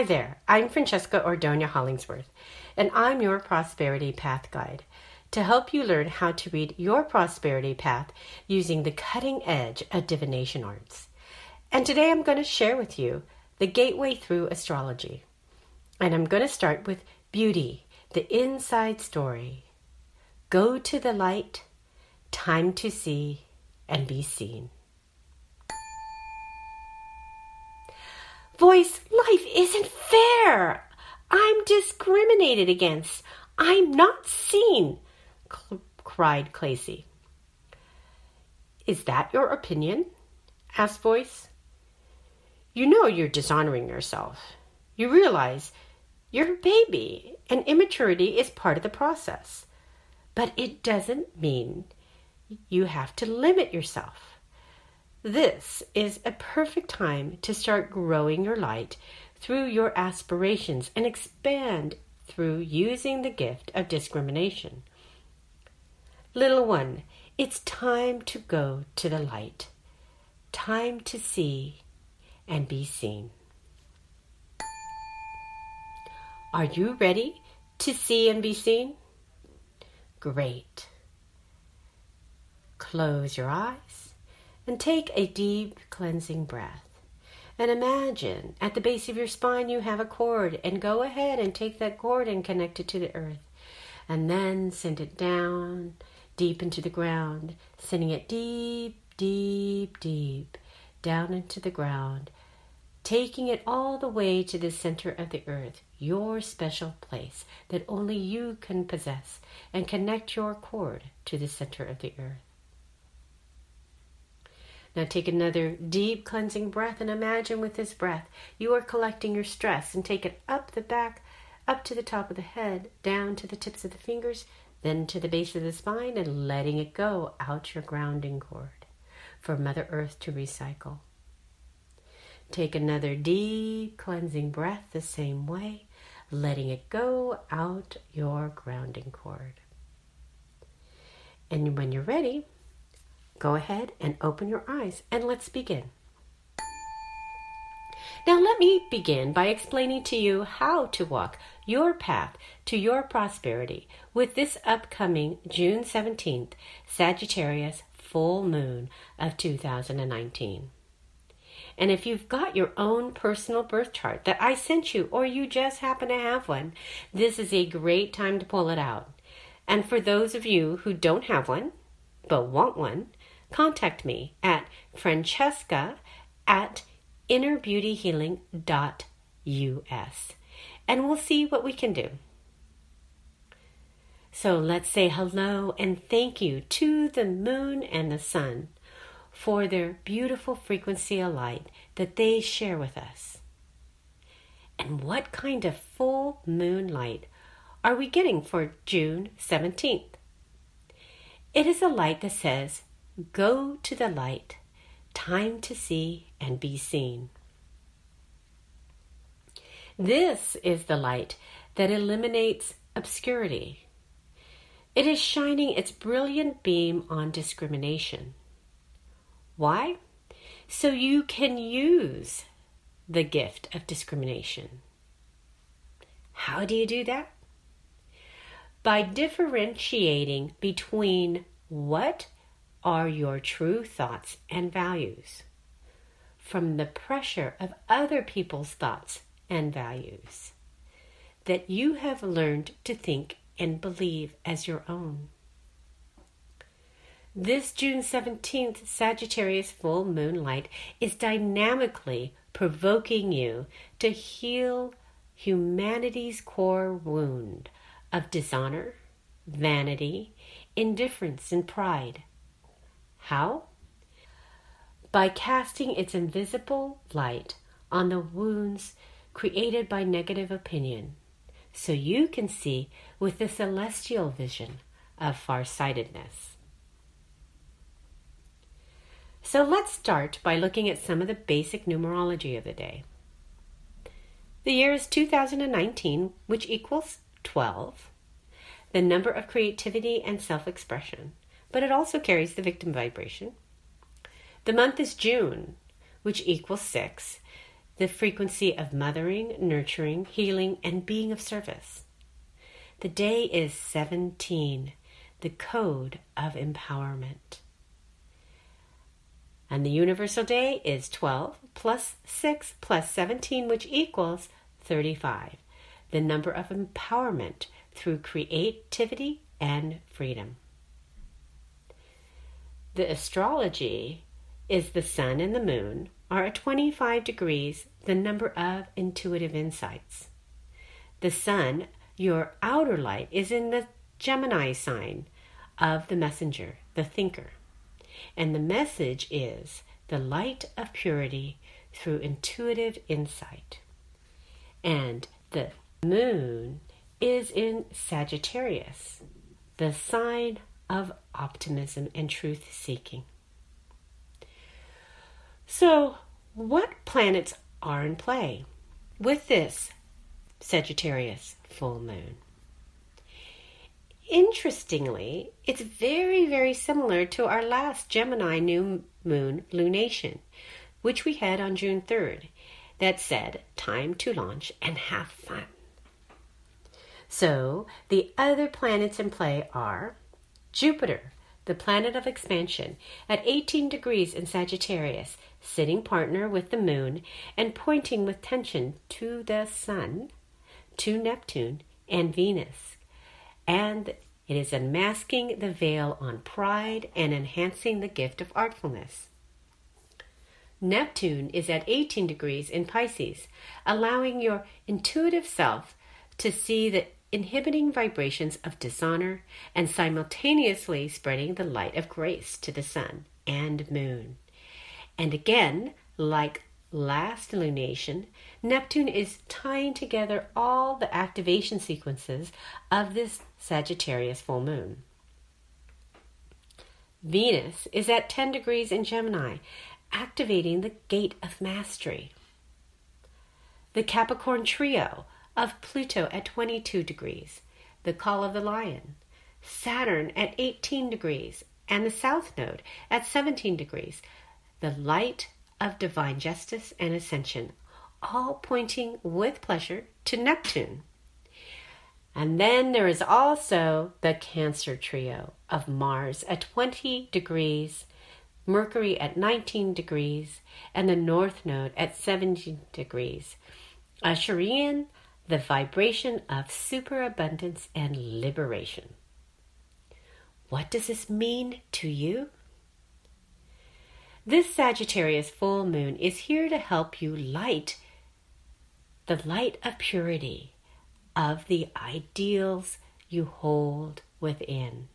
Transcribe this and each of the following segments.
Hi there, I'm Francesca Ordonia Hollingsworth, and I'm your Prosperity Path Guide to help you learn how to read your prosperity path using the cutting edge of divination arts. And today I'm going to share with you the gateway through astrology. And I'm going to start with beauty, the inside story. Go to the light, time to see and be seen. Voice, life isn't fair. I'm discriminated against. I'm not seen, cried Clacy. Is that your opinion? asked Voice. You know you're dishonoring yourself. You realize you're a baby and immaturity is part of the process. But it doesn't mean you have to limit yourself. This is a perfect time to start growing your light through your aspirations and expand through using the gift of discrimination. Little one, it's time to go to the light, time to see and be seen. Are you ready to see and be seen? Great. Close your eyes and take a deep cleansing breath. And imagine at the base of your spine you have a cord, and go ahead and take that cord and connect it to the earth. And then send it down deep into the ground, sending it deep, deep, deep down into the ground, taking it all the way to the center of the earth, your special place that only you can possess, and connect your cord to the center of the earth. Now take another deep cleansing breath and imagine with this breath you are collecting your stress and take it up the back, up to the top of the head, down to the tips of the fingers, then to the base of the spine and letting it go out your grounding cord for Mother Earth to recycle. Take another deep cleansing breath the same way, letting it go out your grounding cord. And when you're ready, go ahead and open your eyes and let's begin. Now, let me begin by explaining to you how to walk your path to your prosperity with this upcoming June 17th Sagittarius full moon of 2019. And if you've got your own personal birth chart that I sent you, or you just happen to have one, this is a great time to pull it out. And for those of you who don't have one, but want one, contact me at francesca at innerbeautyhealing.us and we'll see what we can do. So let's say hello and thank you to the moon and the sun for their beautiful frequency of light that they share with us. And what kind of full moon light are we getting for June 17th? It is a light that says, Go to the light, time to see and be seen. This is the light that eliminates obscurity. It is shining its brilliant beam on discrimination. Why? So you can use the gift of discrimination. How do you do that? By differentiating between what are your true thoughts and values from the pressure of other people's thoughts and values that you have learned to think and believe as your own. This June 17th Sagittarius full moon light is dynamically provoking you to heal humanity's core wound of dishonor, vanity, indifference, and pride. How? By casting its invisible light on the wounds created by negative opinion, so you can see with the celestial vision of farsightedness. So let's start by looking at some of the basic numerology of the day. The year is 2019, which equals 12, the number of creativity and self expression, but it also carries the victim vibration. The month is June, which equals 6, the frequency of mothering, nurturing, healing, and being of service. The day is 17, the code of empowerment. And the universal day is 12 plus 6 plus 17, which equals 35, the number of empowerment through creativity and freedom. The astrology is the sun and the moon are at 25 degrees, the number of intuitive insights. The sun your outer light is in the Gemini sign of the messenger, the thinker. And the message is the light of purity through intuitive insight. And the moon is in Sagittarius, the sign of optimism and truth seeking. So, what planets are in play with this Sagittarius full moon. Interestingly, it's very, very similar to our last Gemini new moon lunation, which we had on June 3rd, that said, time to launch and have fun. So, the other planets in play are Jupiter, the planet of expansion, at 18 degrees in Sagittarius, sitting partner with the moon and pointing with tension to the sun to Neptune and Venus. And it is unmasking the veil on pride and enhancing the gift of artfulness. Neptune is at 18 degrees in Pisces, allowing your intuitive self to see the inhibiting vibrations of dishonor and simultaneously spreading the light of grace to the sun and moon. And again, like last lunation, Neptune is tying together all the activation sequences of this Sagittarius full moon. Venus is at 10 degrees in Gemini, activating the gate of mastery. The Capricorn trio of Pluto at 22 degrees, the call of the lion, Saturn at 18 degrees, and the South Node at 17 degrees, the light of divine justice and ascension, all pointing with pleasure to Neptune. And then there is also the Cancer trio of Mars at 20 degrees, Mercury at 19 degrees, and the North Node at 17 degrees, ushering the vibration of superabundance and liberation. What does this mean to you? This Sagittarius full moon is here to help you light the light of purity of the ideals you hold within.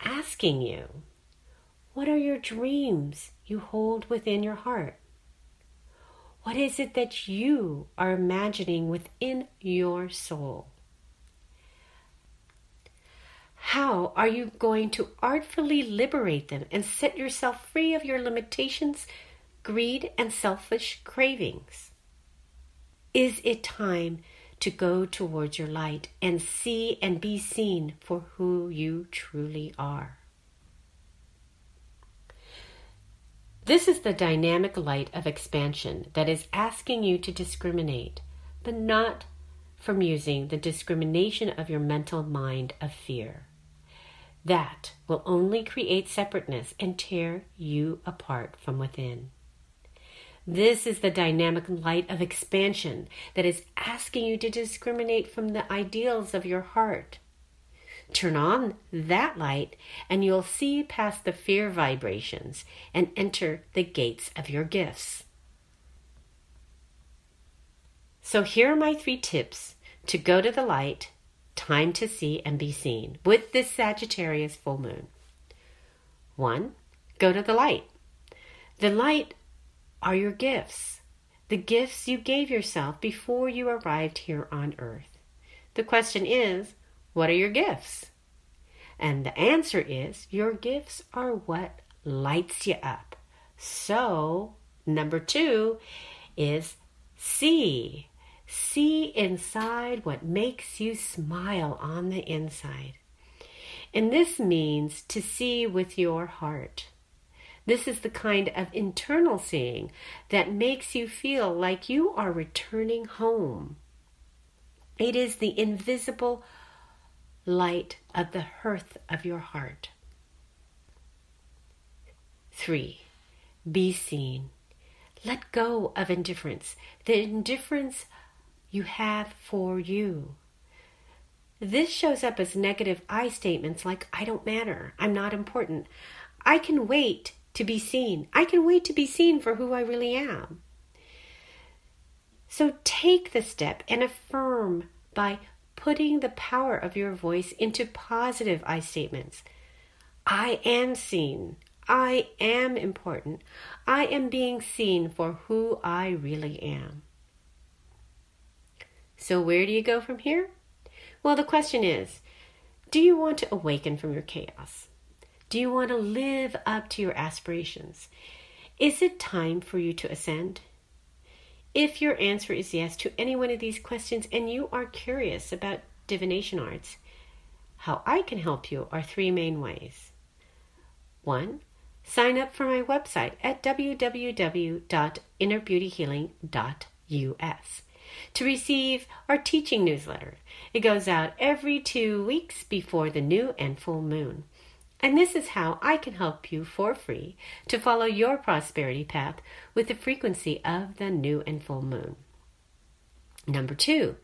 Asking you, what are your dreams you hold within your heart? What is it that you are imagining within your soul? How are you going to artfully liberate them and set yourself free of your limitations, greed, and selfish cravings? Is it time to go towards your light and see and be seen for who you truly are? This is the dynamic light of expansion that is asking you to discriminate, but not from using the discrimination of your mental mind of fear. That will only create separateness and tear you apart from within. This is the dynamic light of expansion that is asking you to discriminate from the ideals of your heart. Turn on that light, and you'll see past the fear vibrations and enter the gates of your gifts. So, here are my three tips to go to the light time to see and be seen with this Sagittarius full moon. One, go to the light. The light are your gifts, the gifts you gave yourself before you arrived here on earth. The question is, what are your gifts? And the answer is, your gifts are what lights you up. So, number two is see. See inside what makes you smile on the inside. And this means to see with your heart. This is the kind of internal seeing that makes you feel like you are returning home. It is the invisible light of the hearth of your heart. 3. Be seen. Let go of indifference, the indifference you have for you. This shows up as negative I statements like, I don't matter, I'm not important, I can wait to be seen, I can wait to be seen for who I really am. So take the step and affirm by putting the power of your voice into positive I statements. I am seen. I am important. I am being seen for who I really am. So, where do you go from here? Well, the question is do you want to awaken from your chaos? Do you want to live up to your aspirations? Is it time for you to ascend? If your answer is yes to any one of these questions and you are curious about divination arts, how I can help you are three main ways. One, sign up for my website at www.innerbeautyhealing.us to receive our teaching newsletter. It goes out every two weeks before the new and full moon. And this is how I can help you for free to follow your prosperity path with the frequency of the new and full moon. Number two,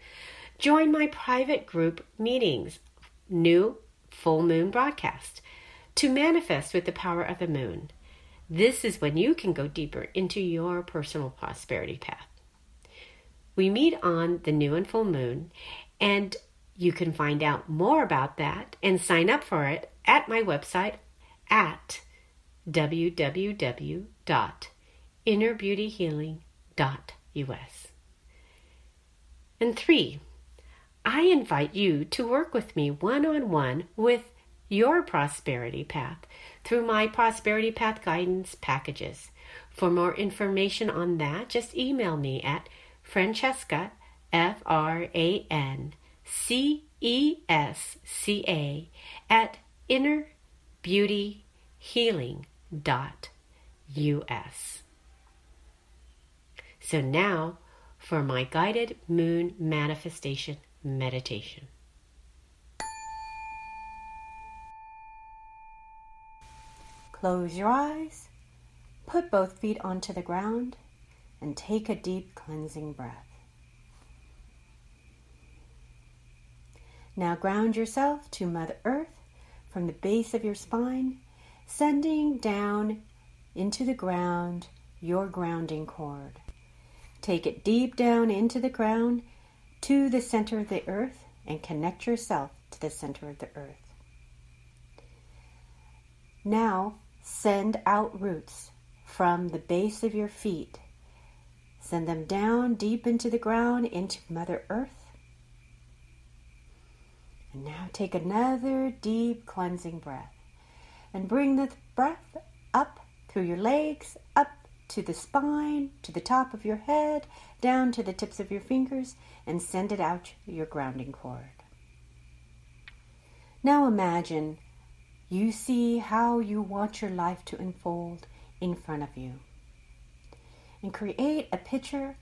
join my private group meetings, new full moon broadcast, to manifest with the power of the moon. This is when you can go deeper into your personal prosperity path. We meet on the new and full moon, and you can find out more about that and sign up for it at my website at www.innerbeautyhealing.us. And three, I invite you to work with me one on one with your prosperity path through my prosperity path guidance packages. For more information on that, just email me at Francesca, F R A N C E S C A, at innerbeautyhealing.us. So now for my guided moon manifestation meditation. Close your eyes, put both feet onto the ground, and take a deep cleansing breath. Now ground yourself to Mother Earth from the base of your spine, sending down into the ground your grounding cord. Take it deep down into the ground to the center of the earth and connect yourself to the center of the earth. Now send out roots from the base of your feet. Send them down deep into the ground into Mother Earth now take another deep cleansing breath. And bring the breath up through your legs, up to the spine, to the top of your head, down to the tips of your fingers, and send it out your grounding cord. Now imagine you see how you want your life to unfold in front of you. And create a picture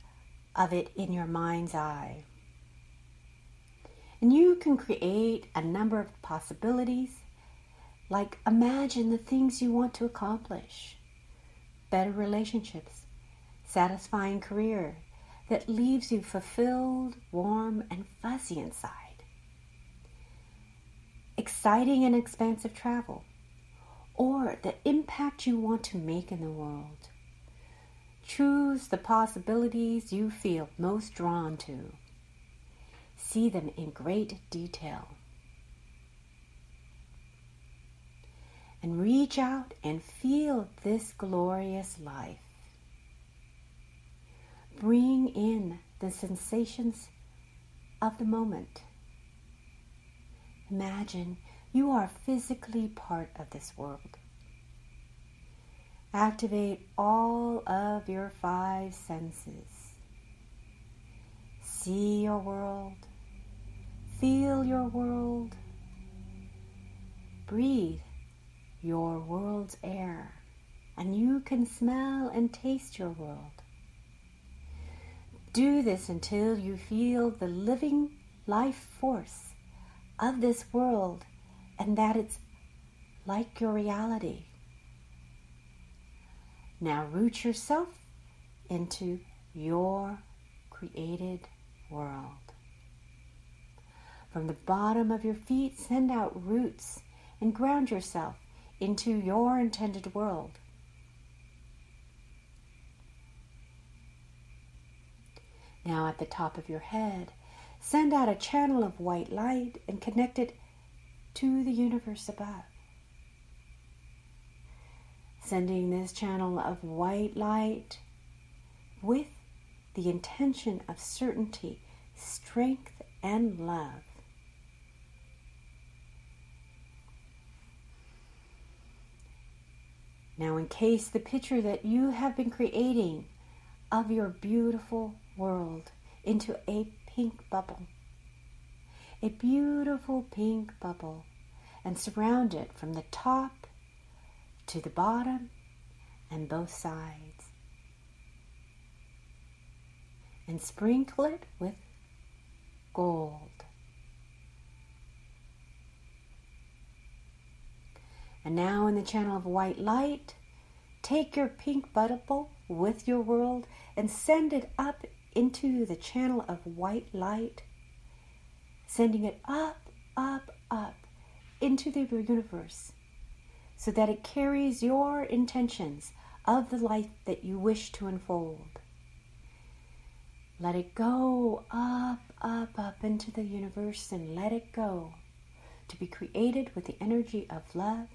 of it in your mind's eye. And you can create a number of possibilities, like imagine the things you want to accomplish. Better relationships, satisfying career that leaves you fulfilled, warm, and fuzzy inside, exciting and expansive travel, or the impact you want to make in the world. Choose the possibilities you feel most drawn to see them in great detail. And reach out and feel this glorious life. Bring in the sensations of the moment. Imagine you are physically part of this world. Activate all of your five senses. See your world, Feel your world. Breathe your world's air. and you can smell and taste your world. Do this until you feel the living life force of this world and that it's like your reality. Now root yourself into your created world. From the bottom of your feet, send out roots and ground yourself into your intended world. Now, at the top of your head, send out a channel of white light and connect it to the universe above. Sending this channel of white light with the intention of certainty, strength, and love. Now, encase the picture that you have been creating of your beautiful world into a pink bubble. A beautiful pink bubble, and surround it from the top to the bottom and both sides. And sprinkle it with gold. And now, in the channel of white light, take your pink bubble with your world and send it up into the channel of white light, sending it up, up, up into the universe so that it carries your intentions of the life that you wish to unfold. Let it go up, up, up into the universe and let it go to be created with the energy of love,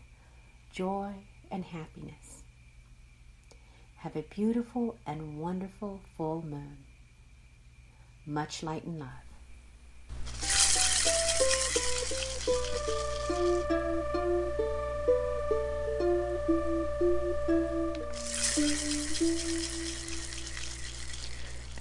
joy, and happiness. Have a beautiful and wonderful full moon. Much light and love.